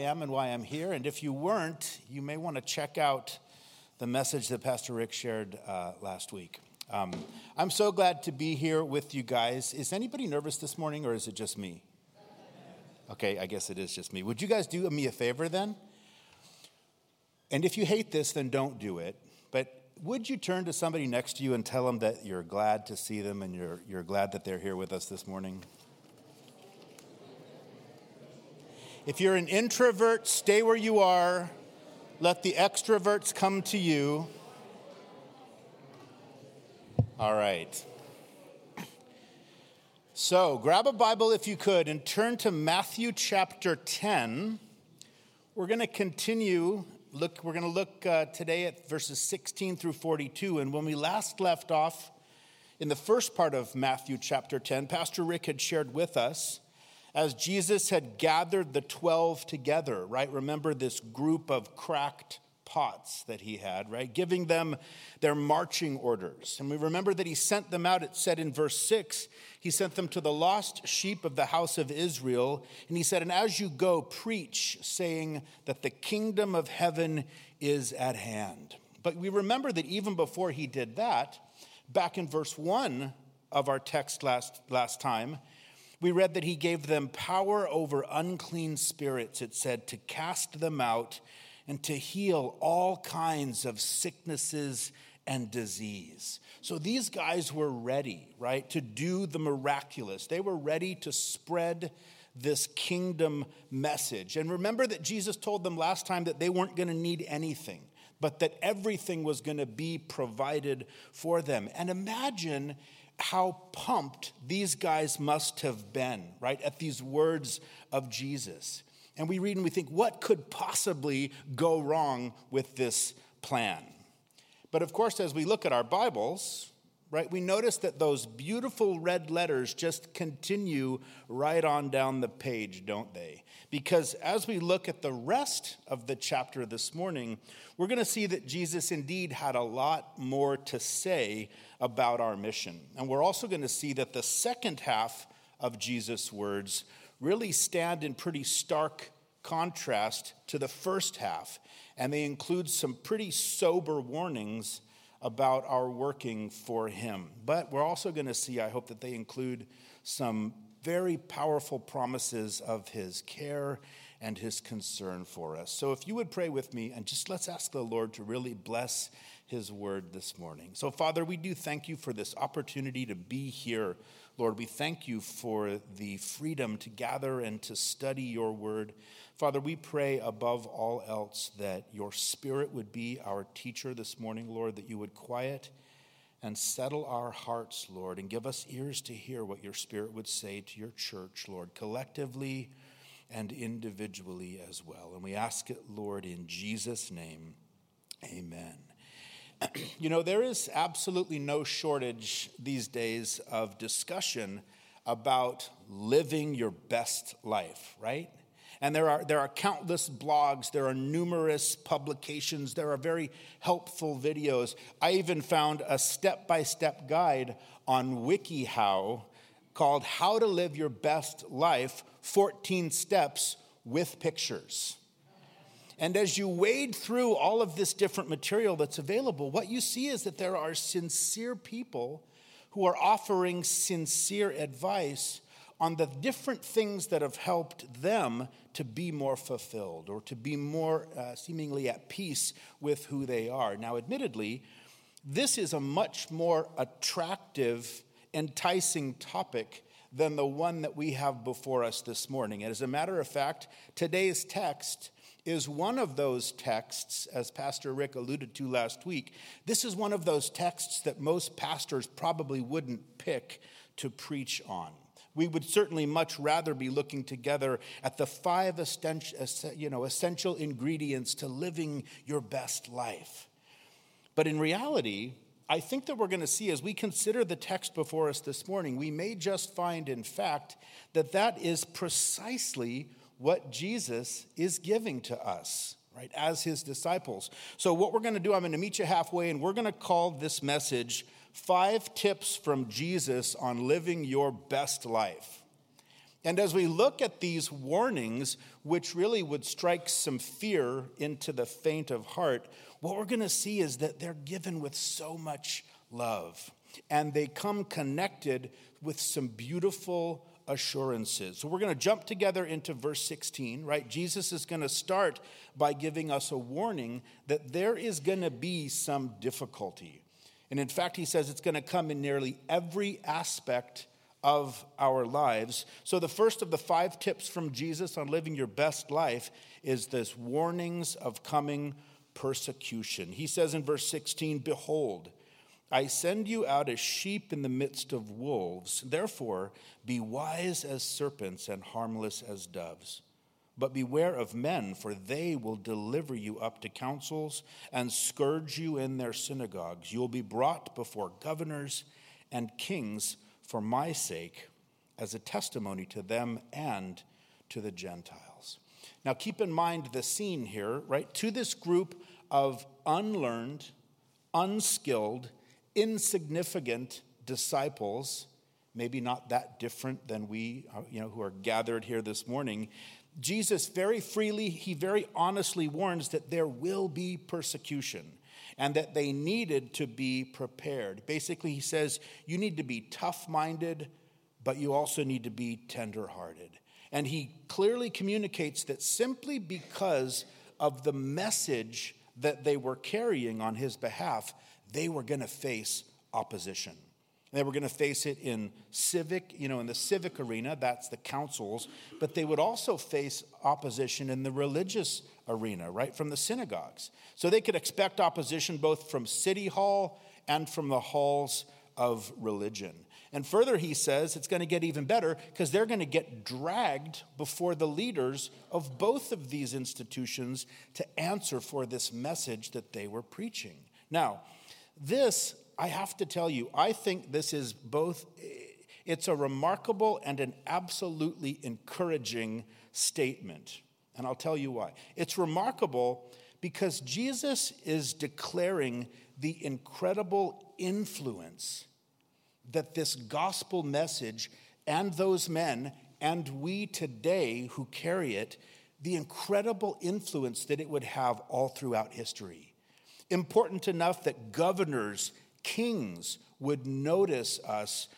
Am and why I'm here. And if you weren't, you may want to check out the message that Pastor Rick shared uh, last week. Um, I'm so glad to be here with you guys. Is anybody nervous this morning or is it just me? Okay, I guess it is just me. Would you guys do me a favor then? And if you hate this, then don't do it. But would you turn to somebody next to you and tell them that you're glad to see them and you're, you're glad that they're here with us this morning? If you're an introvert, stay where you are. Let the extroverts come to you. All right. So, grab a Bible if you could and turn to Matthew chapter 10. We're going to continue look we're going to look uh, today at verses 16 through 42 and when we last left off in the first part of Matthew chapter 10 Pastor Rick had shared with us as Jesus had gathered the 12 together, right? Remember this group of cracked pots that he had, right? Giving them their marching orders. And we remember that he sent them out, it said in verse 6, he sent them to the lost sheep of the house of Israel. And he said, And as you go, preach, saying that the kingdom of heaven is at hand. But we remember that even before he did that, back in verse 1 of our text last, last time, we read that he gave them power over unclean spirits, it said, to cast them out and to heal all kinds of sicknesses and disease. So these guys were ready, right, to do the miraculous. They were ready to spread this kingdom message. And remember that Jesus told them last time that they weren't going to need anything, but that everything was going to be provided for them. And imagine how pumped these guys must have been, right, at these words of Jesus. And we read and we think, what could possibly go wrong with this plan? But of course, as we look at our Bibles, right, we notice that those beautiful red letters just continue right on down the page, don't they? Because as we look at the rest of the chapter this morning, we're going to see that Jesus indeed had a lot more to say about our mission. And we're also going to see that the second half of Jesus' words really stand in pretty stark contrast to the first half. And they include some pretty sober warnings about our working for Him. But we're also going to see, I hope, that they include some very powerful promises of His care and His concern for us. So if you would pray with me and just let's ask the Lord to really bless his word this morning. So, Father, we do thank you for this opportunity to be here. Lord, we thank you for the freedom to gather and to study your word. Father, we pray above all else that your spirit would be our teacher this morning, Lord, that you would quiet and settle our hearts, Lord, and give us ears to hear what your spirit would say to your church, Lord, collectively and individually as well. And we ask it, Lord, in Jesus' name. Amen. you know, there is absolutely no shortage these days of discussion about living your best life, right? And there are, there are countless blogs, there are numerous publications, there are very helpful videos. I even found a step by step guide on WikiHow called How to Live Your Best Life 14 Steps with Pictures. And as you wade through all of this different material that's available, what you see is that there are sincere people who are offering sincere advice on the different things that have helped them to be more fulfilled or to be more uh, seemingly at peace with who they are. Now, admittedly, this is a much more attractive, enticing topic than the one that we have before us this morning. And as a matter of fact, today's text is one of those texts, as Pastor Rick alluded to last week. This is one of those texts that most pastors probably wouldn't pick to preach on. We would certainly much rather be looking together at the five essential ingredients to living your best life. But in reality, I think that we're going to see as we consider the text before us this morning, we may just find, in fact, that that is precisely what Jesus is giving to us, right, as his disciples. So, what we're going to do, I'm going to meet you halfway, and we're going to call this message Five Tips from Jesus on Living Your Best Life. And as we look at these warnings, which really would strike some fear into the faint of heart, what we're going to see is that they're given with so much love. And they come connected with some beautiful assurances. So we're going to jump together into verse 16, right? Jesus is going to start by giving us a warning that there is going to be some difficulty. And in fact, he says it's going to come in nearly every aspect of our lives. So, the first of the five tips from Jesus on living your best life is this warnings of coming persecution. He says in verse 16, Behold, I send you out as sheep in the midst of wolves. Therefore, be wise as serpents and harmless as doves. But beware of men, for they will deliver you up to councils and scourge you in their synagogues. You will be brought before governors and kings for my sake as a testimony to them and to the Gentiles. Now, keep in mind the scene here, right? To this group of unlearned, unskilled, insignificant disciples, maybe not that different than we, uh, you know, who are gathered here this morning, Jesus very freely, he very honestly warns that there will be persecution and that they needed to be prepared. Basically, he says, you need to be tough minded, but you also need to be tender hearted. And he clearly communicates that simply because of the message that they were carrying on his behalf, they were going to face opposition. They were going to face it in civic, you know, in the civic arena, that's the councils, but they would also face opposition in the religious arena, right, from the synagogues. So they could expect opposition both from City Hall and from the halls of religion. And further, he says it's going to get even better because they're going to get dragged before the leaders of both of these institutions to answer for this message that they were preaching. Now, this, I have to tell you, I think this is both, it's a remarkable and an absolutely encouraging statement. And I'll tell you why. It's remarkable because Jesus is declaring the incredible influence that this gospel message and those men and we today who carry it, the incredible influence that it would have all throughout history important enough that governors, kings would notice us,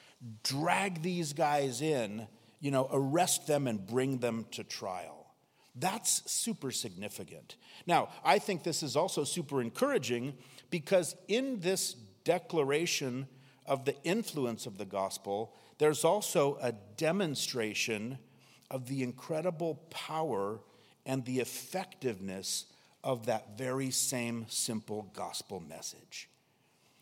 drag these guys in, you know, arrest them and bring them to trial. That's super significant. Now, I think this is also super encouraging because in this declaration of the influence of the gospel, there's also a demonstration of the incredible power and the effectiveness of that very same simple gospel message.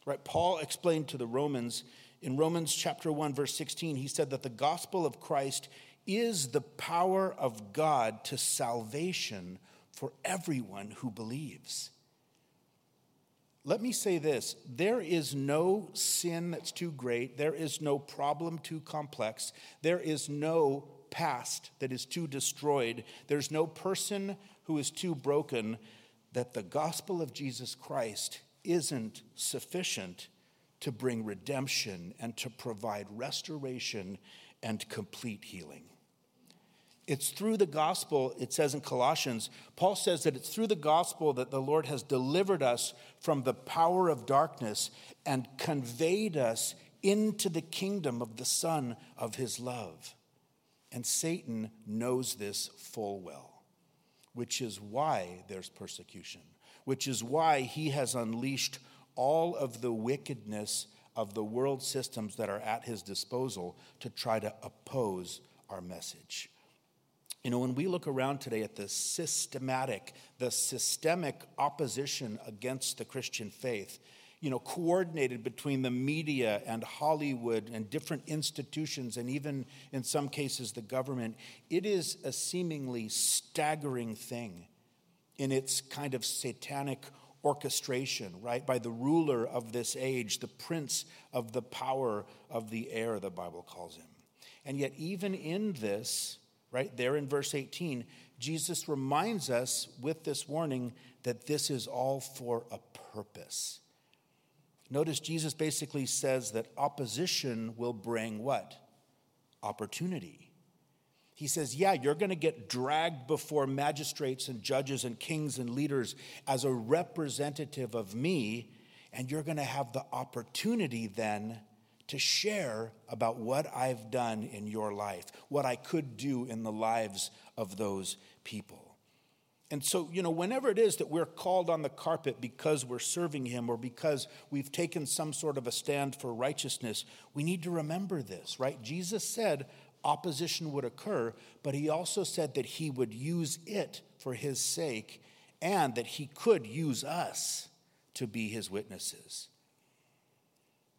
Right? Paul explained to the Romans in Romans chapter 1 verse 16 he said that the gospel of Christ is the power of God to salvation for everyone who believes. Let me say this there is no sin that's too great, there is no problem too complex, there is no past that is too destroyed, there's no person who is too broken that the gospel of Jesus Christ isn't sufficient to bring redemption and to provide restoration and complete healing. It's through the gospel, it says in Colossians, Paul says that it's through the gospel that the Lord has delivered us from the power of darkness and conveyed us into the kingdom of the Son of his love. And Satan knows this full well which is why there's persecution, which is why he has unleashed all of the wickedness of the world systems that are at his disposal to try to oppose our message. You know, when we look around today at the systematic, the systemic opposition against the Christian faith, you know, coordinated between the media and Hollywood and different institutions, and even in some cases the government, it is a seemingly staggering thing in its kind of satanic orchestration, right, by the ruler of this age, the prince of the power of the air, the Bible calls him. And yet, even in this, right, there in verse 18, Jesus reminds us with this warning that this is all for a purpose. Notice Jesus basically says that opposition will bring what? Opportunity. He says, Yeah, you're going to get dragged before magistrates and judges and kings and leaders as a representative of me, and you're going to have the opportunity then to share about what I've done in your life, what I could do in the lives of those people. And so, you know, whenever it is that we're called on the carpet because we're serving Him or because we've taken some sort of a stand for righteousness, we need to remember this, right? Jesus said opposition would occur, but He also said that He would use it for His sake and that He could use us to be His witnesses.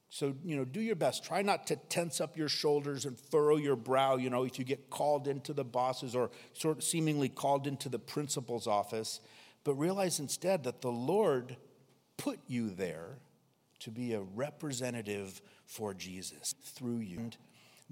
So, you know, do your best. Try not to tense up your shoulders and furrow your brow, you know, if you get called into the boss's or sort of seemingly called into the principal's office, but realize instead that the Lord put you there to be a representative for Jesus through you.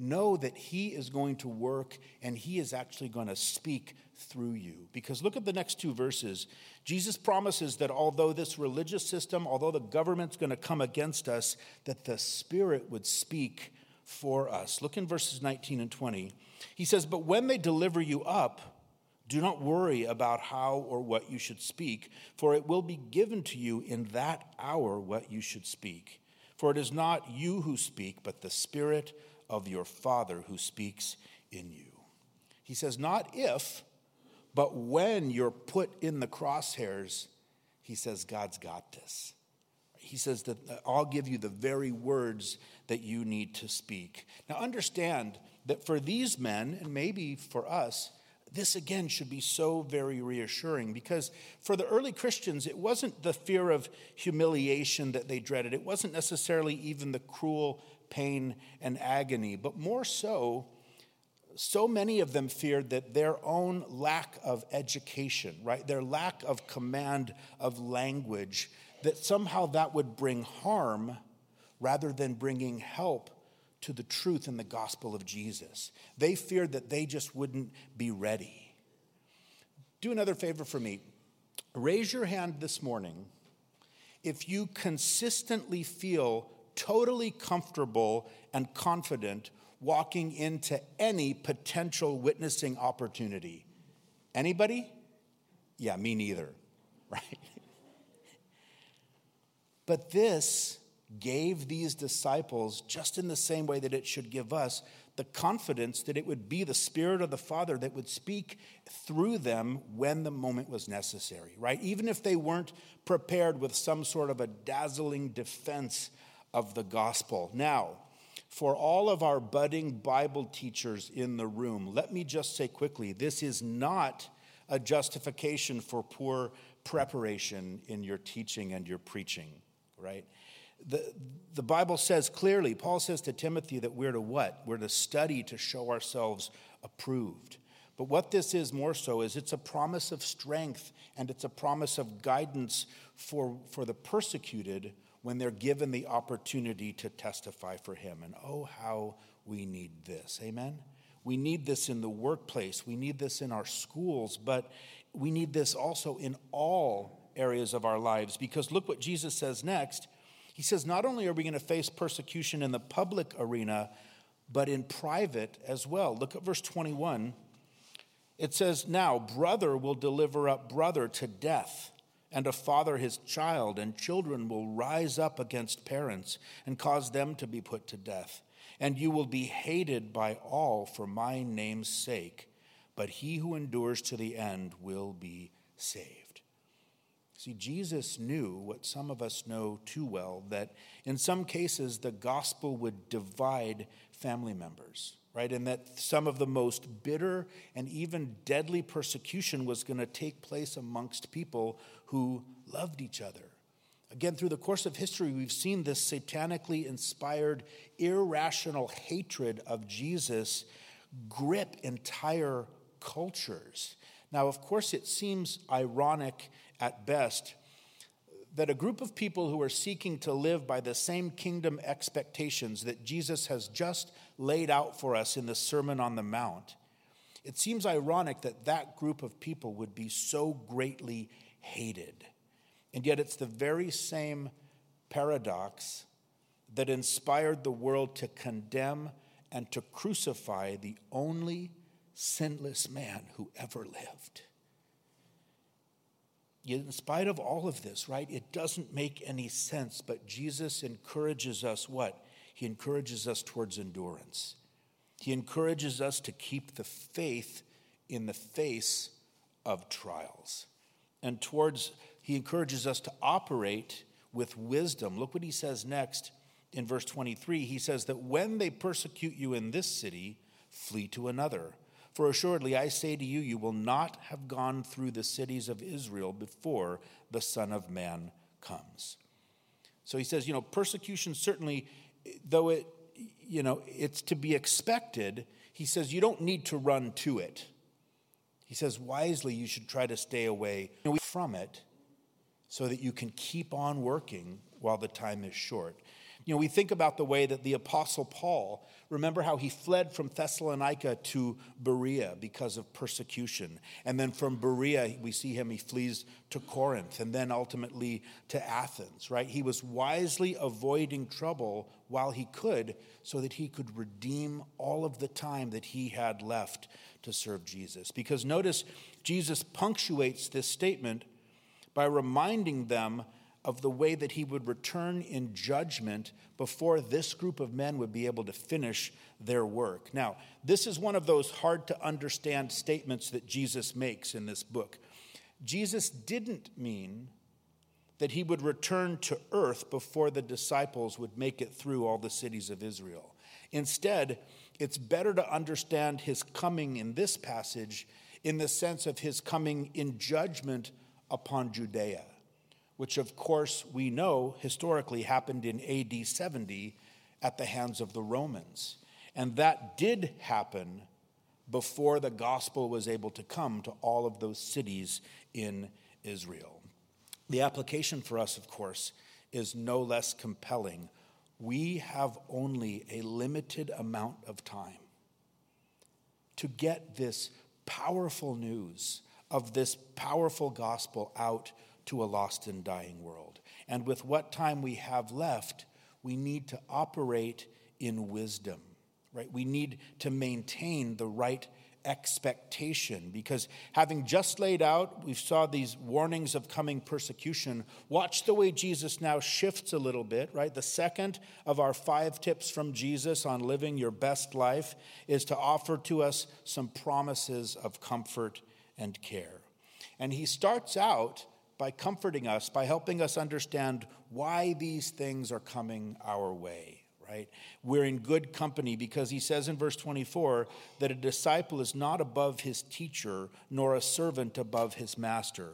Know that He is going to work and He is actually going to speak through you. Because look at the next two verses. Jesus promises that although this religious system, although the government's going to come against us, that the Spirit would speak for us. Look in verses 19 and 20. He says, But when they deliver you up, do not worry about how or what you should speak, for it will be given to you in that hour what you should speak. For it is not you who speak, but the Spirit of your Father who speaks in you. He says, Not if, but when you're put in the crosshairs, he says, God's got this. He says that uh, I'll give you the very words that you need to speak. Now, understand that for these men, and maybe for us, this again should be so very reassuring because for the early Christians, it wasn't the fear of humiliation that they dreaded. It wasn't necessarily even the cruel pain and agony, but more so, so many of them feared that their own lack of education, right, their lack of command of language, that somehow that would bring harm rather than bringing help to the truth in the gospel of Jesus. They feared that they just wouldn't be ready. Do another favor for me. Raise your hand this morning if you consistently feel totally comfortable and confident walking into any potential witnessing opportunity. Anybody? Yeah, me neither, right? but this gave these disciples, just in the same way that it should give us, the confidence that it would be the Spirit of the Father that would speak through them when the moment was necessary, right? Even if they weren't prepared with some sort of a dazzling defense of the gospel. Now, for all of our budding Bible teachers in the room, let me just say quickly this is not a justification for poor preparation in your teaching and your preaching, right? The, the Bible says clearly, Paul says to Timothy that we're to what? We're to study to show ourselves approved. But what this is more so is it's a promise of strength and it's a promise of guidance for, for the persecuted when they're given the opportunity to testify for Him. And oh, how we need this. Amen? We need this in the workplace, we need this in our schools, but we need this also in all areas of our lives because look what Jesus says next. He says, Not only are we going to face persecution in the public arena, but in private as well. Look at verse 21. It says, Now, brother will deliver up brother to death and a father his child, and children will rise up against parents and cause them to be put to death. And you will be hated by all for my name's sake, but he who endures to the end will be saved. See, Jesus knew what some of us know too well that in some cases the gospel would divide family members right? And that some of the most bitter and even deadly persecution was going to take place amongst people who loved each other. Again, through the course of history, we've seen this satanically inspired, irrational hatred of Jesus grip entire cultures. Now, of course, it seems ironic at best that a group of people who are seeking to live by the same kingdom expectations that Jesus has just laid out for us in the Sermon on the Mount, it seems ironic that that group of people would be so greatly hated. And yet, it's the very same paradox that inspired the world to condemn and to crucify the only sinless man who ever lived. In spite of all of this, right, it doesn't make any sense, but Jesus encourages us what? He encourages us towards endurance. He encourages us to keep the faith in the face of trials. And towards, he encourages us to operate with wisdom. Look what he says next in verse 23. He says that when they persecute you in this city, flee to another. For assuredly I say to you, you will not have gone through the cities of Israel before the Son of Man comes. So he says, you know, persecution certainly, though it, you know, it's to be expected, he says you don't need to run to it. He says, wisely, you should try to stay away from it so that you can keep on working while the time is short. You know, we think about the way that the Apostle Paul, remember how he fled from Thessalonica to Berea because of persecution. And then from Berea, we see him, he flees to Corinth and then ultimately to Athens, right? He was wisely avoiding trouble while he could so that he could redeem all of the time that he had left to serve Jesus. Because notice, Jesus punctuates this statement by reminding them of the way that he would return in judgment before this group of men would be able to finish their work. Now, this is one of those hard to understand statements that Jesus makes in this book. Jesus didn't mean that he would return to earth before the disciples would make it through all the cities of Israel. Instead, it's better to understand his coming in this passage in the sense of his coming in judgment upon Judea which of course we know historically happened in AD 70 at the hands of the Romans. And that did happen before the gospel was able to come to all of those cities in Israel. The application for us, of course, is no less compelling. We have only a limited amount of time to get this powerful news of this powerful gospel out to a lost and dying world. And with what time we have left, we need to operate in wisdom, right? We need to maintain the right expectation because having just laid out we saw these warnings of coming persecution watch the way jesus now shifts a little bit right the second of our five tips from jesus on living your best life is to offer to us some promises of comfort and care and he starts out by comforting us, by helping us understand why these things are coming our way, right? We're in good company because he says in verse 24 that a disciple is not above his teacher, nor a servant above his master.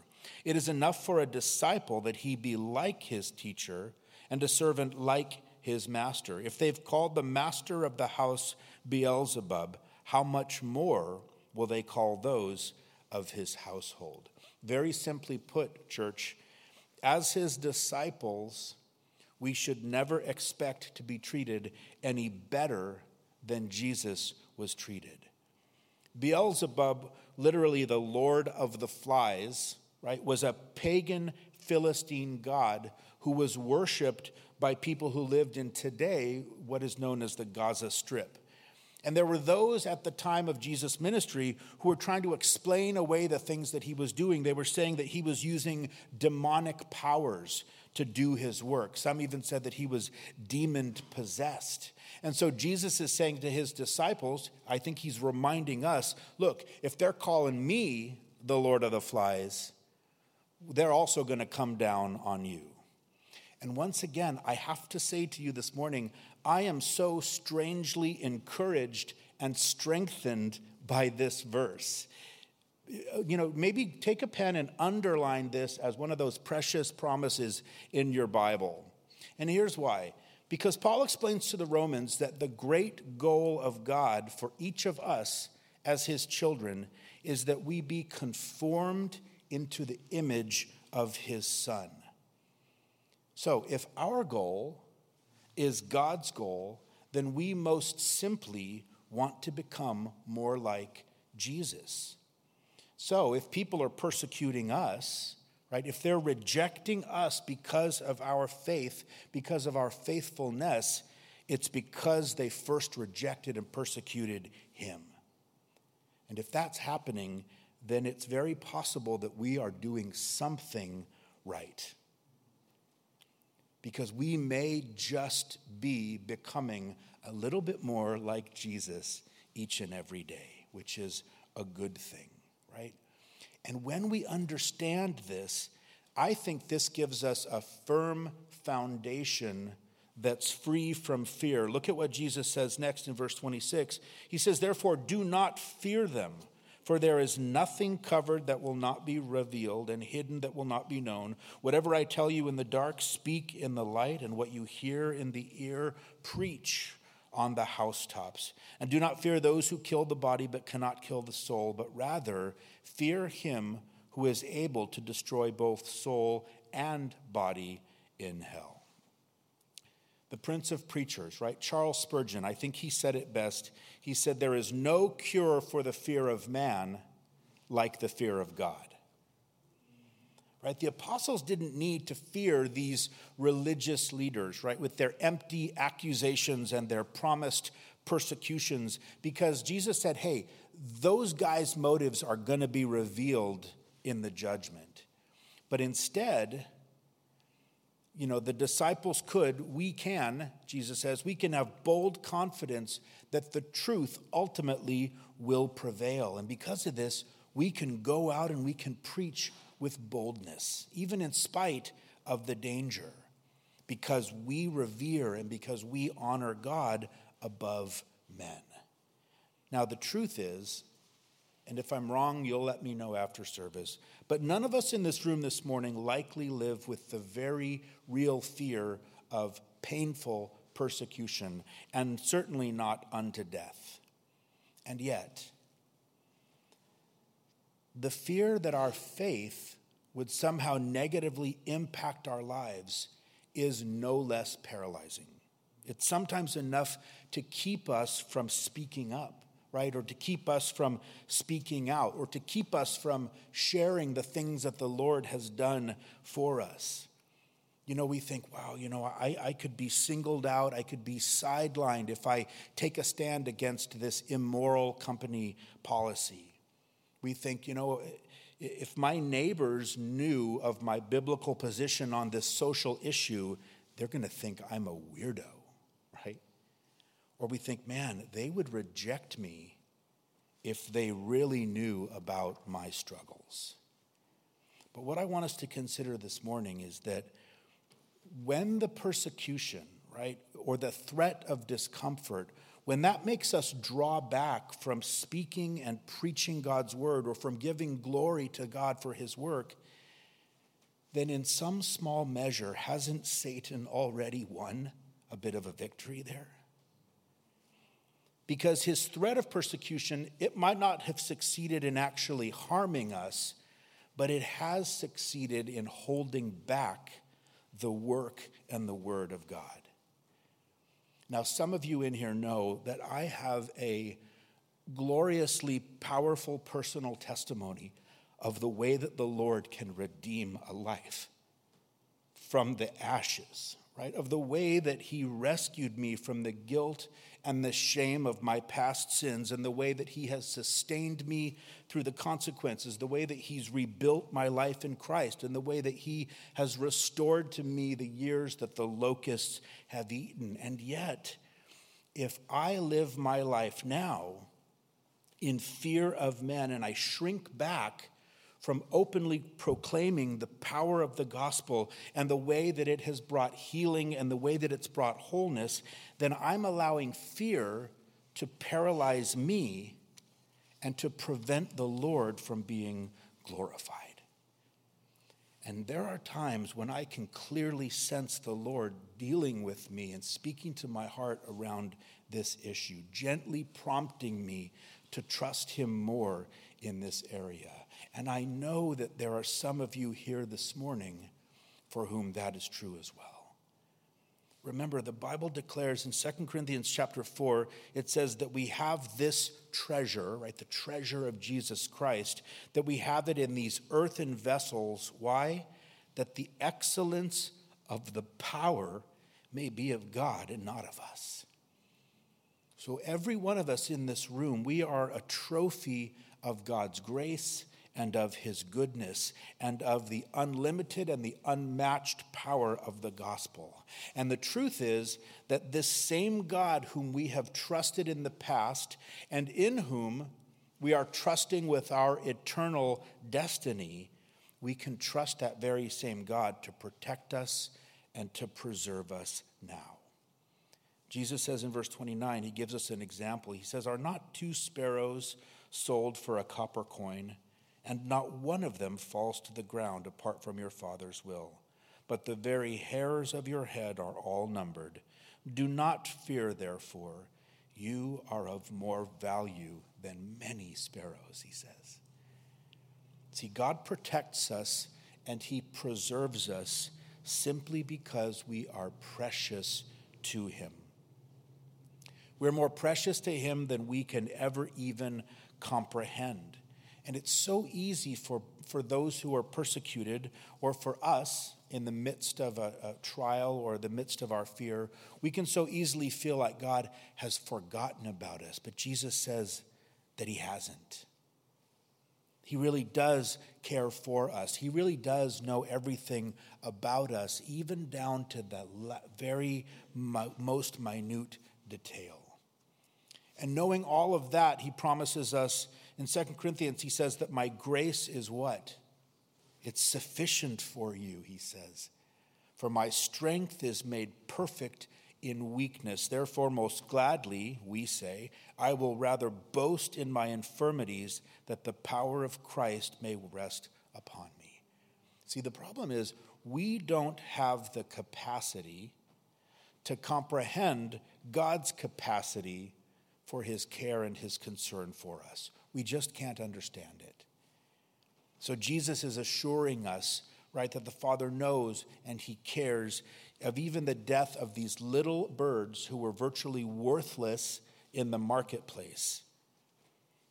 It is enough for a disciple that he be like his teacher, and a servant like his master. If they've called the master of the house Beelzebub, how much more will they call those of his household? Very simply put, church, as his disciples, we should never expect to be treated any better than Jesus was treated. Beelzebub, literally the Lord of the Flies, right, was a pagan Philistine god who was worshiped by people who lived in today what is known as the Gaza Strip. And there were those at the time of Jesus' ministry who were trying to explain away the things that he was doing. They were saying that he was using demonic powers to do his work. Some even said that he was demon possessed. And so Jesus is saying to his disciples, I think he's reminding us look, if they're calling me the Lord of the Flies, they're also going to come down on you. And once again, I have to say to you this morning, I am so strangely encouraged and strengthened by this verse. You know, maybe take a pen and underline this as one of those precious promises in your Bible. And here's why. Because Paul explains to the Romans that the great goal of God for each of us as his children is that we be conformed into the image of his son. So, if our goal is God's goal, then we most simply want to become more like Jesus. So, if people are persecuting us, right, if they're rejecting us because of our faith, because of our faithfulness, it's because they first rejected and persecuted him. And if that's happening, then it's very possible that we are doing something right. Because we may just be becoming a little bit more like Jesus each and every day, which is a good thing, right? And when we understand this, I think this gives us a firm foundation that's free from fear. Look at what Jesus says next in verse 26. He says, Therefore, do not fear them, for there is nothing covered that will not be revealed, and hidden that will not be known. Whatever I tell you in the dark, speak in the light, and what you hear in the ear, preach on the housetops. And do not fear those who kill the body but cannot kill the soul, but rather fear him who is able to destroy both soul and body in hell. The Prince of Preachers, right? Charles Spurgeon, I think he said it best. He said, There is no cure for the fear of man like the fear of God. Right? The apostles didn't need to fear these religious leaders, right, with their empty accusations and their promised persecutions, because Jesus said, Hey, those guys' motives are going to be revealed in the judgment. But instead, you know, the disciples could, we can, Jesus says, we can have bold confidence that the truth ultimately will prevail. And because of this, we can go out and we can preach with boldness, even in spite of the danger, because we revere and because we honor God above men. Now, the truth is, and if I'm wrong, you'll let me know after service. But none of us in this room this morning likely live with the very real fear of painful persecution, and certainly not unto death. And yet, the fear that our faith would somehow negatively impact our lives is no less paralyzing. It's sometimes enough to keep us from speaking up right? Or to keep us from speaking out, or to keep us from sharing the things that the Lord has done for us. You know, we think, wow, you know, I, I could be singled out, I could be sidelined if I take a stand against this immoral company policy. We think, you know, if my neighbors knew of my biblical position on this social issue, they're going to think I'm a weirdo. Or we think, man, they would reject me if they really knew about my struggles. But what I want us to consider this morning is that when the persecution, right, or the threat of discomfort, when that makes us draw back from speaking and preaching God's word or from giving glory to God for his work, then in some small measure, hasn't Satan already won a bit of a victory there? Because his threat of persecution, it might not have succeeded in actually harming us, but it has succeeded in holding back the work and the word of God. Now, some of you in here know that I have a gloriously powerful personal testimony of the way that the Lord can redeem a life from the ashes, right? Of the way that He rescued me from the guilt and the shame of my past sins and the way that He has sustained me through the consequences, the way that He's rebuilt my life in Christ, and the way that He has restored to me the years that the locusts have eaten. And yet, if I live my life now in fear of men and I shrink back, from openly proclaiming the power of the gospel and the way that it has brought healing and the way that it's brought wholeness, then I'm allowing fear to paralyze me and to prevent the Lord from being glorified. And there are times when I can clearly sense the Lord dealing with me and speaking to my heart around this issue, gently prompting me to trust Him more in this area. And I know that there are some of you here this morning for whom that is true as well. Remember, the Bible declares in 2 Corinthians chapter 4, it says that we have this treasure, right? The treasure of Jesus Christ, that we have it in these earthen vessels. Why? That the excellence of the power may be of God and not of us. So, every one of us in this room, we are a trophy of God's grace and of his goodness and of the unlimited and the unmatched power of the gospel. And the truth is that this same God whom we have trusted in the past and in whom we are trusting with our eternal destiny, we can trust that very same God to protect us and to preserve us now. Jesus says in verse 29, he gives us an example. He says, Are not two sparrows sold for a copper coin? And not one of them falls to the ground apart from your Father's will. But the very hairs of your head are all numbered. Do not fear, therefore. You are of more value than many sparrows, he says. See, God protects us and he preserves us simply because we are precious to him. We're more precious to him than we can ever even comprehend. And it's so easy for, for those who are persecuted or for us in the midst of a, a, trial or the midst of our fear, we can so easily feel like God has forgotten about us. But Jesus says that He hasn't. He really does care for us. He really does know everything about us, even down to the very most minute detail. And knowing all of that, He promises us in 2 Corinthians, he says that my grace is what? It's sufficient for you, he says. For my strength is made perfect in weakness. Therefore, most gladly, we say, I will rather boast in my infirmities that the power of Christ may rest upon me. See, the problem is we don't have the capacity to comprehend God's capacity for his care and his concern for us. We just can't understand it. So Jesus is assuring us, right, that the Father knows and he cares of even the death of these little birds who were virtually worthless in the marketplace.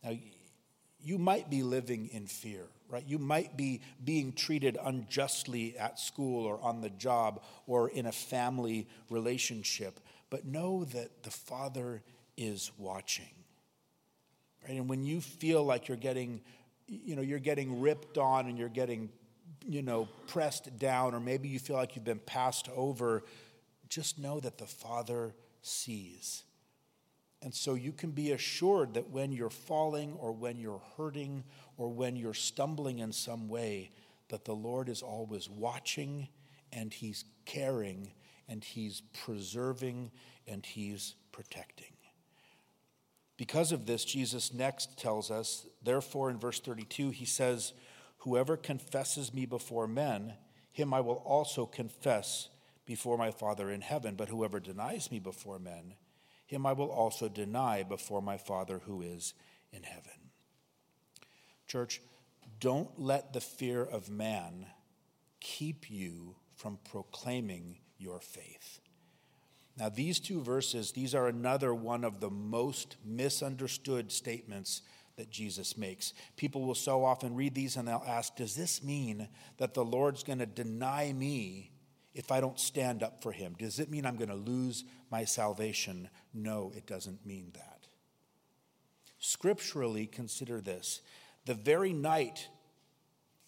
Now, you might be living in fear, right? You might be being treated unjustly at school or on the job or in a family relationship, but know that the Father is watching. Right? And when you feel like you're getting, you know, you're getting ripped on and you're getting, you know, pressed down, or maybe you feel like you've been passed over, just know that the Father sees. And so you can be assured that when you're falling or when you're hurting or when you're stumbling in some way, that the Lord is always watching and He's caring and He's preserving and He's protecting. Because of this, Jesus next tells us, therefore, in verse 32, he says, Whoever confesses me before men, him I will also confess before my Father in heaven. But whoever denies me before men, him I will also deny before my Father who is in heaven. Church, don't let the fear of man keep you from proclaiming your faith. Now, these two verses, these are another one of the most misunderstood statements that Jesus makes. People will so often read these and they'll ask, Does this mean that the Lord's going to deny me if I don't stand up for him? Does it mean I'm going to lose my salvation? No, it doesn't mean that. Scripturally, consider this the very night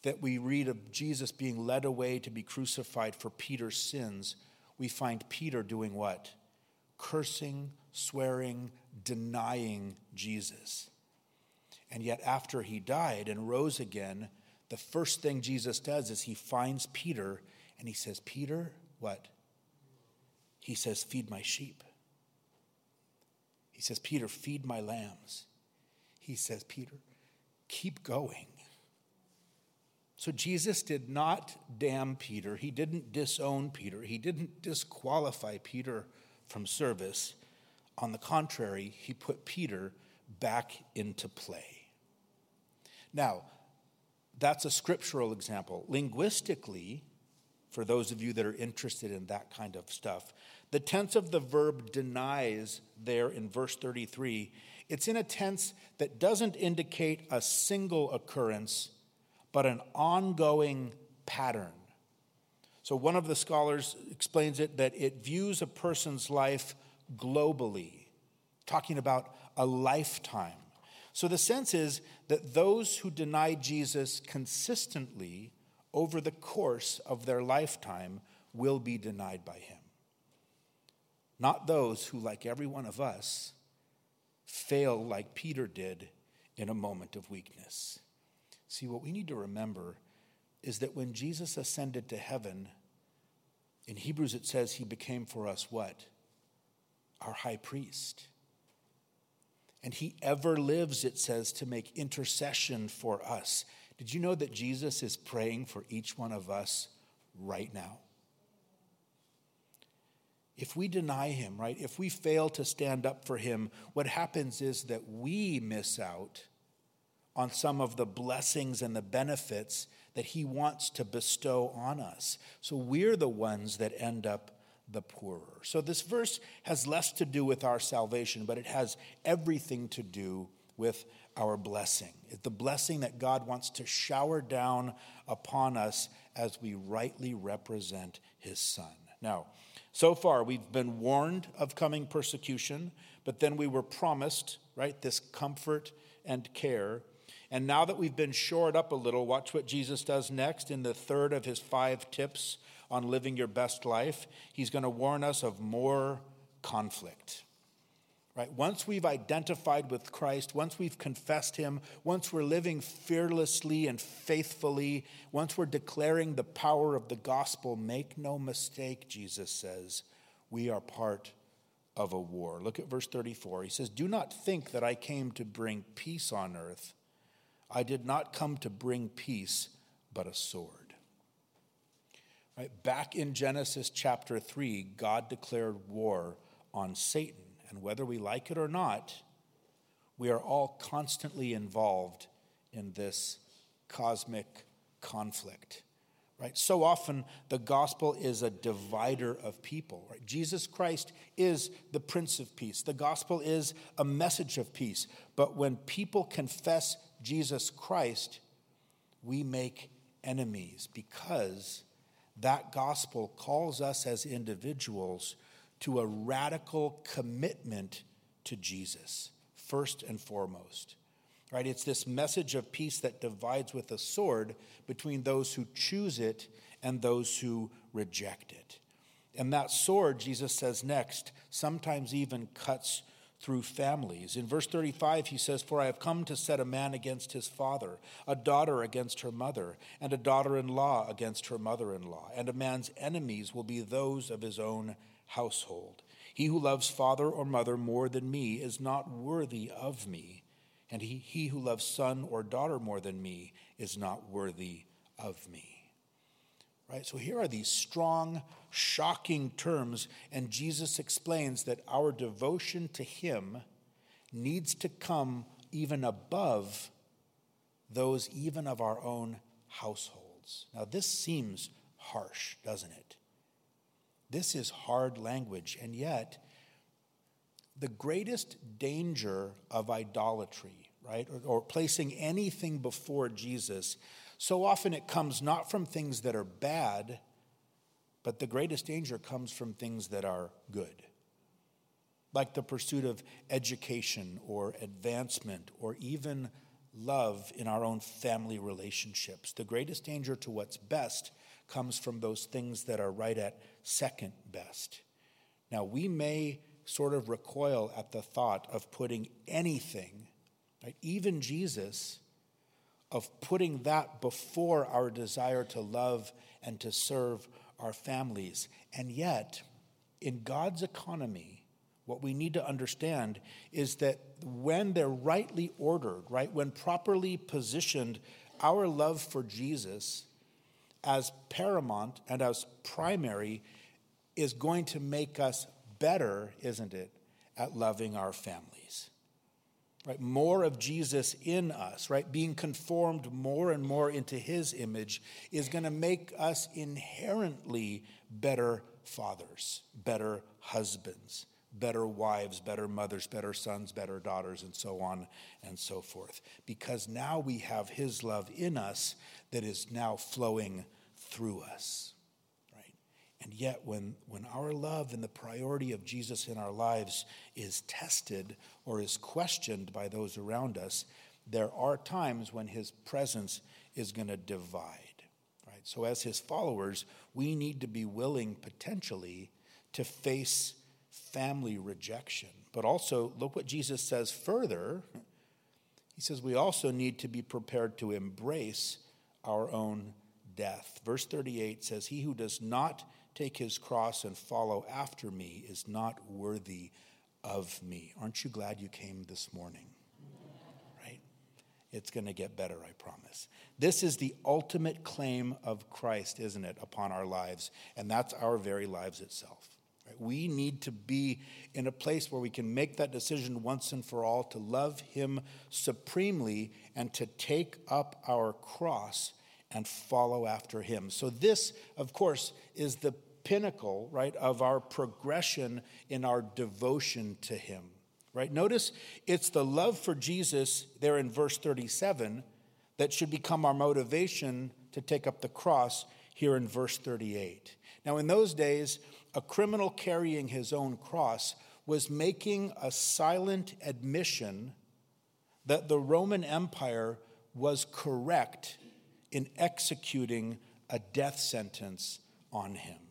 that we read of Jesus being led away to be crucified for Peter's sins we find Peter doing what? Cursing, swearing, denying Jesus. And yet, after he died and rose again, the first thing Jesus does is he finds Peter and he says, Peter, what? He says, Feed my sheep. He says, Peter, feed my lambs. He says, Peter, keep going. So Jesus did not damn Peter. He didn't disown Peter. He didn't disqualify Peter from service. On the contrary, he put Peter back into play. Now, that's a scriptural example. Linguistically, for those of you that are interested in that kind of stuff, the tense of the verb denies there in verse 33, it's in a tense that doesn't indicate a single occurrence but an ongoing pattern. So, one of the scholars explains it that it views a person's life globally. talking about a lifetime. So the sense is that those who deny Jesus consistently over the course of their lifetime will be denied by him. Not those who, like every one of us, fail like Peter did in a moment of weakness. See, what we need to remember is that when Jesus ascended to heaven, in Hebrews it says he became for us what? Our high priest. And he ever lives, it says, to make intercession for us. Did you know that Jesus is praying for each one of us right now? If we deny him, right, if we fail to stand up for him, what happens is that we miss out on some of the blessings and the benefits that he wants to bestow on us. So we're the ones that end up the poorer. So this verse has less to do with our salvation, but it has everything to do with our blessing. It's the blessing that God wants to shower down upon us as we rightly represent his son. Now, so far we've been warned of coming persecution, but then we were promised, right, this comfort and care. And now that we've been shored up a little, watch what Jesus does next in the third of his five tips on living your best life, he's going to warn us of more conflict. Right? Once we've identified with Christ, once we've confessed him, once we're living fearlessly and faithfully, once we're declaring the power of the gospel, make no mistake, Jesus says, we are part of a war. Look at verse 34. He says, Do not think that I came to bring peace on earth. I did not come to bring peace, but a sword. Right? Back in Genesis chapter 3, God declared war on Satan. And whether we like it or not, we are all constantly involved in this cosmic conflict. Right? So often the gospel is a divider of people. Right? Jesus Christ is the Prince of Peace. The gospel is a message of peace. But when people confess Jesus Christ, we make enemies because that gospel calls us as individuals to a radical commitment to Jesus, first and foremost. Right? It's this message of peace that divides with a sword between those who choose it and those who reject it. And that sword, Jesus says next, sometimes even cuts through families. In verse 35, he says, For I have come to set a man against his father, a daughter against her mother, and a daughter in law against her mother in law. And a man's enemies will be those of his own household. He who loves father or mother more than me is not worthy of me. And he, he who loves son or daughter more than me is not worthy of me. Right? So here are these strong, shocking terms, and Jesus explains that our devotion to Him needs to come even above those even of our own households. Now, this seems harsh, doesn't it? This is hard language, and yet, the greatest danger of idolatry, right, or, or placing anything before Jesus so often it comes not from things that are bad, but the greatest danger comes from things that are good, like the pursuit of education or advancement or even love in our own family relationships. The greatest danger to what's best comes from those things that are right at second best. Now, we may sort of recoil at the thought of putting anything, right, even Jesus, of putting that before our desire to love and to serve our families. And yet, in God's economy, what we need to understand is that when they're rightly ordered, right, when properly positioned, our love for Jesus as paramount and as primary is going to make us better, isn't it, at loving our families right? More of Jesus in us, right? Being conformed more and more into his image is going to make us inherently better fathers, better husbands, better wives, better mothers, better sons, better daughters, and so on and so forth. Because now we have his love in us that is now flowing through us? And yet, when, when our love and the priority of Jesus in our lives is tested or is questioned by those around us, there are times when his presence is going to divide. Right? So, as his followers, we need to be willing potentially to face family rejection. But also, look what Jesus says further. He says we also need to be prepared to embrace our own death. Verse 38 says, He who does not take his cross and follow after me is not worthy of me. Aren't you glad you came this morning? Right? It's going to get better, I promise. This is the ultimate claim of Christ, isn't it, upon our lives? And that's our very lives itself. Right? We need to be in a place where we can make that decision once and for all to love Him supremely and to take up our cross and follow after Him. So, this, of course, is the pinnacle, right, of our progression in our devotion to Him, right? Notice it's the love for Jesus there in verse 37 that should become our motivation to take up the cross here in verse 38. Now, in those days, a criminal carrying his own cross was making a silent admission that the Roman Empire was correct in executing a death sentence on him.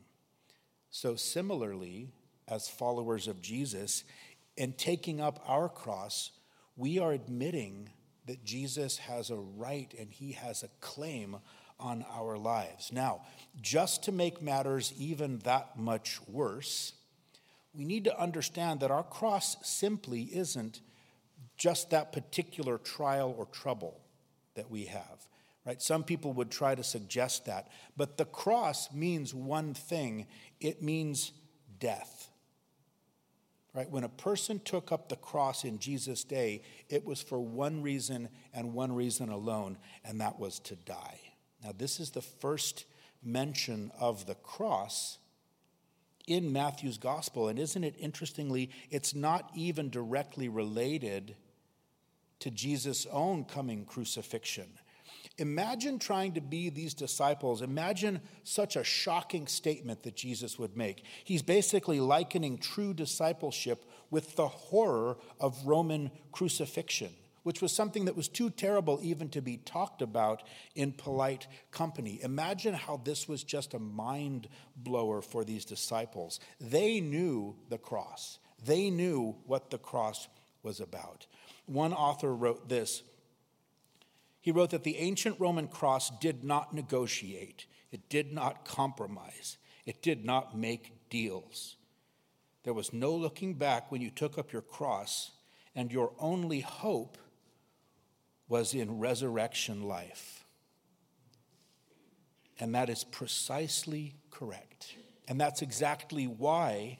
So, similarly, as followers of Jesus, in taking up our cross, we are admitting that Jesus has a right and he has a claim on our lives. Now, just to make matters even that much worse, we need to understand that our cross simply isn't just that particular trial or trouble that we have right? Some people would try to suggest that. But the cross means one thing it means death. Right? When a person took up the cross in Jesus' day, it was for one reason and one reason alone, and that was to die. Now, this is the first mention of the cross in Matthew's gospel. And isn't it interestingly, it's not even directly related to Jesus' own coming crucifixion. Imagine trying to be these disciples. Imagine such a shocking statement that Jesus would make. He's basically likening true discipleship with the horror of Roman crucifixion, which was something that was too terrible even to be talked about in polite company. Imagine how this was just a mind blower for these disciples. They knew the cross, they knew what the cross was about. One author wrote this he wrote that the ancient Roman cross did not negotiate, it did not compromise, it did not make deals. There was no looking back when you took up your cross, and your only hope was in resurrection life. And that is precisely correct. And that's exactly why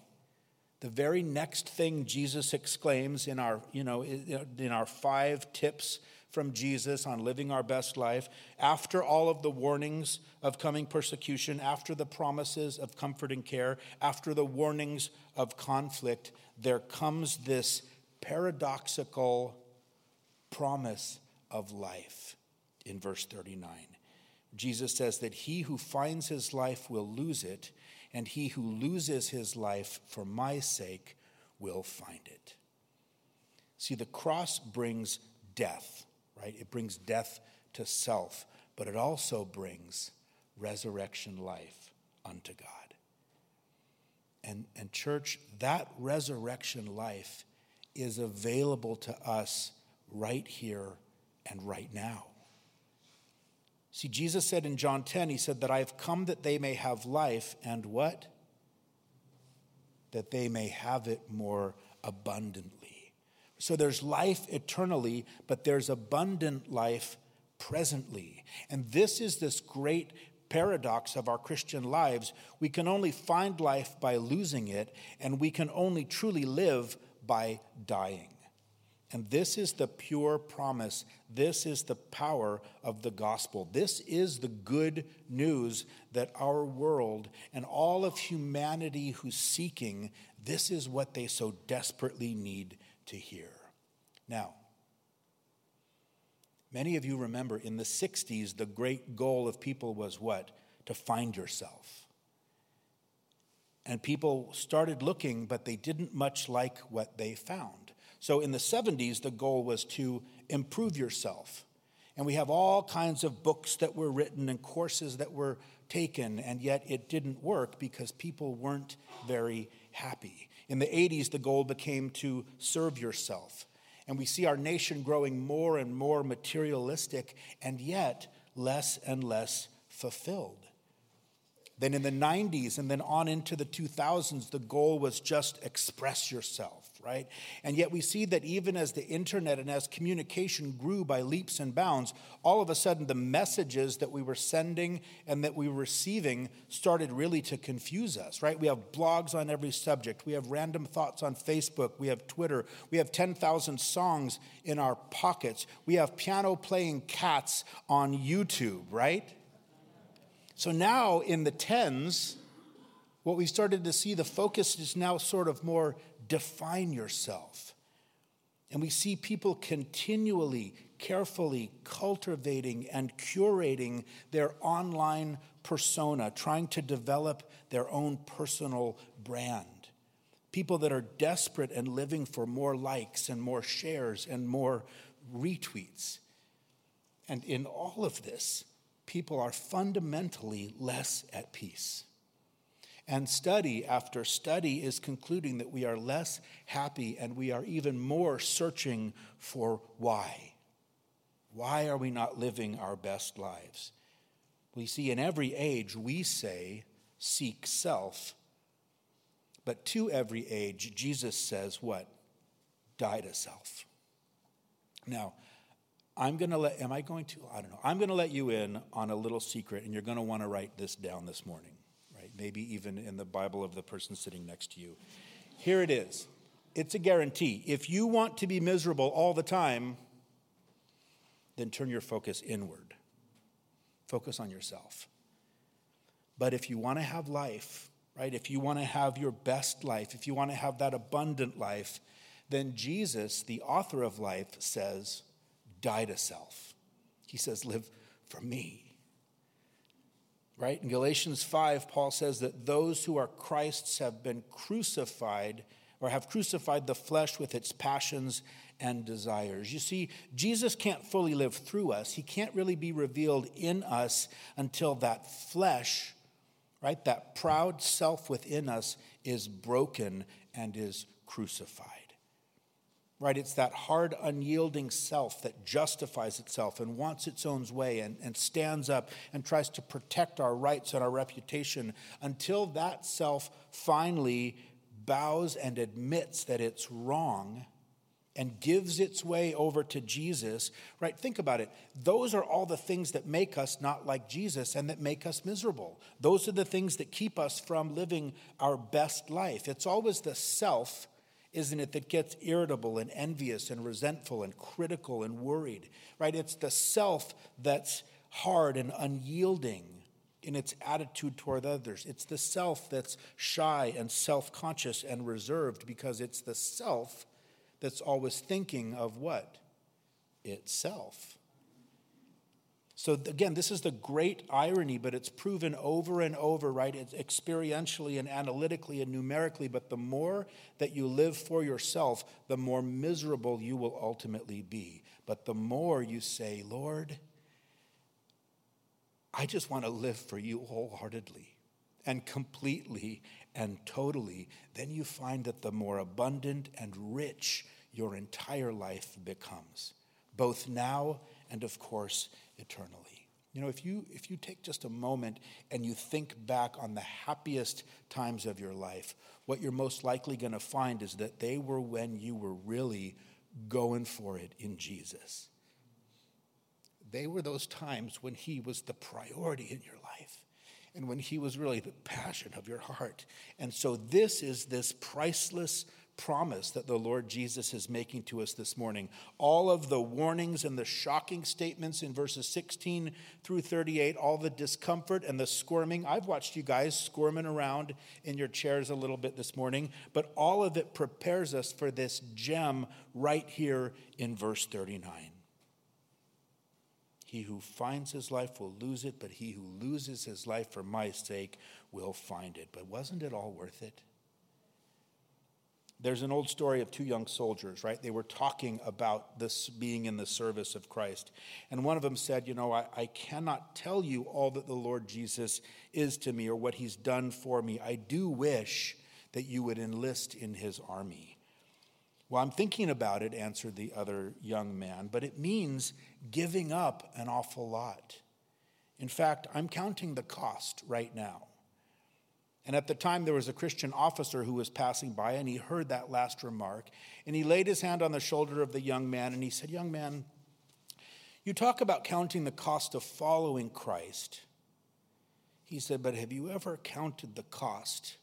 the very next thing Jesus exclaims in our, you know, in our five tips from Jesus on living our best life, after all of the warnings of coming persecution, after the promises of comfort and care, after the warnings of conflict, there comes this paradoxical promise of life in verse 39. Jesus says that he who finds his life will lose it, and he who loses his life for my sake will find it. See, the cross brings death right? It brings death to self, but it also brings resurrection life unto God. And, and church, that resurrection life is available to us right here and right now. See, Jesus said in John 10, He said that I have come that they may have life and what? That they may have it more abundantly. So there's life eternally, but there's abundant life presently. And this is this great paradox of our Christian lives. We can only find life by losing it, and we can only truly live by dying. And this is the pure promise. This is the power of the gospel. This is the good news that our world and all of humanity who's seeking, this is what they so desperately need to hear. Now, many of you remember in the 60s, the great goal of people was what? To find yourself. And people started looking, but they didn't much like what they found. So in the 70s, the goal was to improve yourself. And we have all kinds of books that were written and courses that were taken, and yet it didn't work because people weren't very happy. In the 80s, the goal became to serve yourself. And we see our nation growing more and more materialistic, and yet less and less fulfilled. Then in the 90s and then on into the 2000s, the goal was just express yourself, right? And yet we see that even as the internet and as communication grew by leaps and bounds, all of a sudden the messages that we were sending and that we were receiving started really to confuse us, right? We have blogs on every subject, we have random thoughts on Facebook, we have Twitter, we have 10,000 songs in our pockets, we have piano playing cats on YouTube, right? So now in the tens, what we started to see, the focus is now sort of more define yourself. And we see people continually, carefully cultivating and curating their online persona, trying to develop their own personal brand. People that are desperate and living for more likes and more shares and more retweets. And in all of this, people are fundamentally less at peace. And study after study is concluding that we are less happy and we are even more searching for why. Why are we not living our best lives? We see in every age, we say, seek self. But to every age, Jesus says, what? Die to self. Now, I'm going to let, am I going to? I don't know. I'm going to let you in on a little secret, and you're going to want to write this down this morning? Maybe even in the Bible of the person sitting next to you. Here it is it's a guarantee. If you want to be miserable all the time, then turn your focus inward. Focus on yourself. But if you want to have life, right, if you want to have your best life, if you want to have that abundant life, then Jesus, the author of life, says, die to self. He says, live for me. Right? In Galatians 5, Paul says that those who are Christ's have been crucified or have crucified the flesh with its passions and desires. You see, Jesus can't fully live through us. He can't really be revealed in us until that flesh, right, that proud self within us is broken and is crucified right? It's that hard, unyielding self that justifies itself and wants its own way and, and stands up and tries to protect our rights and our reputation until that self finally bows and admits that it's wrong and gives its way over to Jesus, right? Think about it. Those are all the things that make us not like Jesus and that make us miserable. Those are the things that keep us from living our best life. It's always the self isn't it, that gets irritable and envious and resentful and critical and worried, right? It's the self that's hard and unyielding in its attitude toward others. It's the self that's shy and self conscious and reserved because it's the self that's always thinking of what? Itself. So, again, this is the great irony, but it's proven over and over, right? It's experientially and analytically and numerically. But the more that you live for yourself, the more miserable you will ultimately be. But the more you say, Lord, I just want to live for you wholeheartedly and completely and totally, then you find that the more abundant and rich your entire life becomes, both now and, of course, eternally. You know, if you, if you take just a moment and you think back on the happiest times of your life, what you're most likely going to find is that they were when you were really going for it in Jesus. They were those times when He was the priority in your life and when He was really the passion of your heart. And so, this is this priceless promise that the Lord Jesus is making to us this morning. All of the warnings and the shocking statements in verses 16 through 38, all the discomfort and the squirming. I've watched you guys squirming around in your chairs a little bit this morning, but all of it prepares us for this gem right here in verse 39. He who finds his life will lose it, but he who loses his life for my sake will find it. But wasn't it all worth it? There's an old story of two young soldiers, right? They were talking about this being in the service of Christ. And one of them said, You know, I, I, cannot tell you all that the Lord Jesus is to me or what he's done for me. I do wish that you would enlist in his army. Well, I'm thinking about it, answered the other young man, but it means giving up an awful lot. In fact, I'm counting the cost right now. And at the time, there was a Christian officer who was passing by, and he heard that last remark. And he laid his hand on the shoulder of the young man, and he said, Young man, you talk about counting the cost of following Christ. He said, But have you ever counted the cost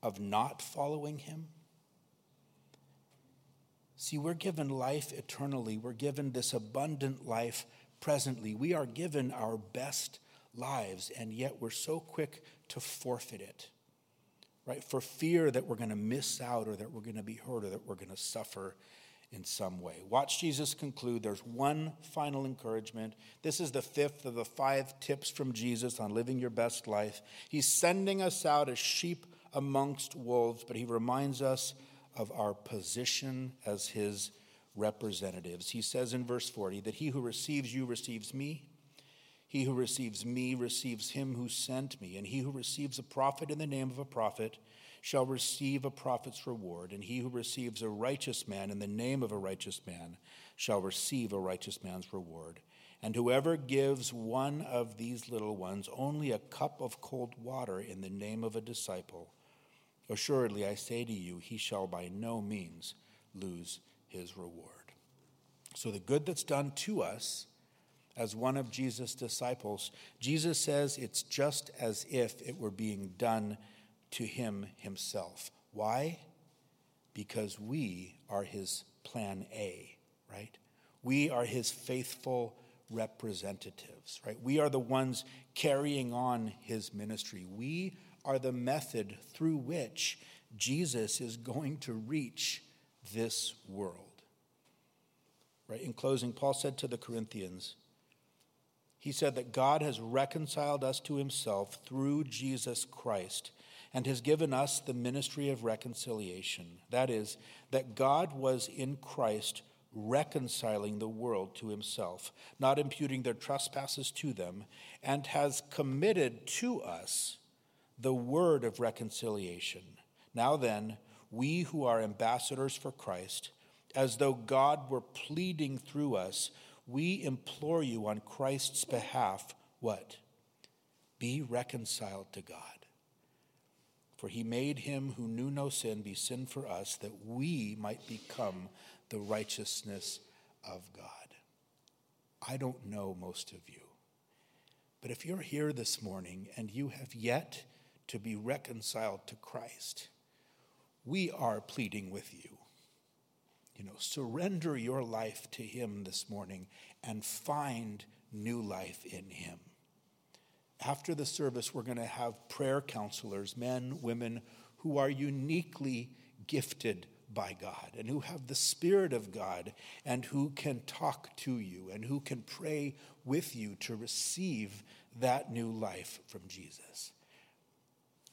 of not following him? See, we're given life eternally, we're given this abundant life presently. We are given our best lives, and yet we're so quick to forfeit it, right? For fear that we're going to miss out or that we're going to be hurt or that we're going to suffer in some way. Watch Jesus conclude. There's one final encouragement. This is the fifth of the five tips from Jesus on living your best life. He's sending us out as sheep amongst wolves, but he reminds us of our position as his representatives. He says in verse 40 that he who receives you receives me. He who receives me receives him who sent me, and he who receives a prophet in the name of a prophet shall receive a prophet's reward, and he who receives a righteous man in the name of a righteous man shall receive a righteous man's reward. And whoever gives one of these little ones only a cup of cold water in the name of a disciple, assuredly I say to you, he shall by no means lose his reward. So the good that's done to us as one of Jesus' disciples, Jesus says it's just as if it were being done to him himself. Why? Because we are his plan A, right? We are his faithful representatives, right? We are the ones carrying on his ministry. We are the method through which Jesus is going to reach this world. Right? In closing, Paul said to the Corinthians, he said that God has reconciled us to himself through Jesus Christ and has given us the ministry of reconciliation. That is, that God was in Christ reconciling the world to himself, not imputing their trespasses to them, and has committed to us the word of reconciliation. Now then, we who are ambassadors for Christ, as though God were pleading through us, we implore you on Christ's behalf, what? Be reconciled to God. For he made him who knew no sin be sin for us, that we might become the righteousness of God. I don't know most of you, but if you're here this morning and you have yet to be reconciled to Christ, we are pleading with you you know, surrender your life to Him this morning and find new life in Him. After the service, we're going to have prayer counselors, men, women, who are uniquely gifted by God and who have the Spirit of God and who can talk to you and who can pray with you to receive that new life from Jesus.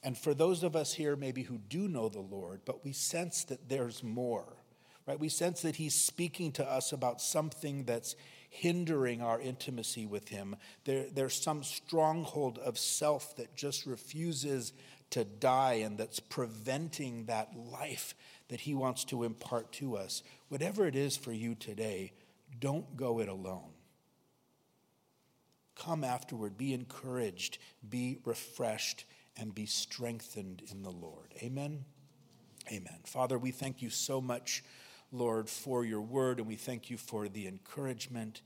And for those of us here, maybe who do know the Lord, but we sense that there's more right? We sense that he's speaking to us about something that's hindering our intimacy with him. There, there's some stronghold of self that just refuses to die and that's preventing that life that he wants to impart to us. Whatever it is for you today, don't go it alone. Come afterward, be encouraged, be refreshed, and be strengthened in the Lord. Amen. Amen. Father, we thank you so much Lord, for your word, and we thank you for the encouragement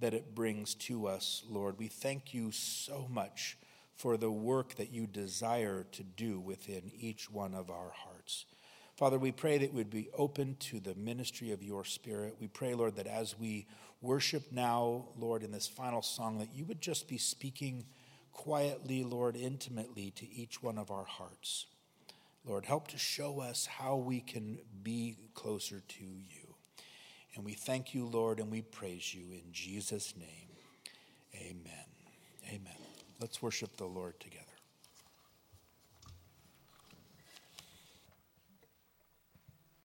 that it brings to us, Lord. We thank you so much for the work that you desire to do within each one of our hearts. Father, we pray that we'd be open to the ministry of your Spirit. We pray, Lord, that as we worship now, Lord, in this final song, that you would just be speaking quietly, Lord, intimately to each one of our hearts. Lord, help to show us how we can be closer to you. And we thank you, Lord, and we praise you in Jesus' name. Amen. Amen. Let's worship the Lord together.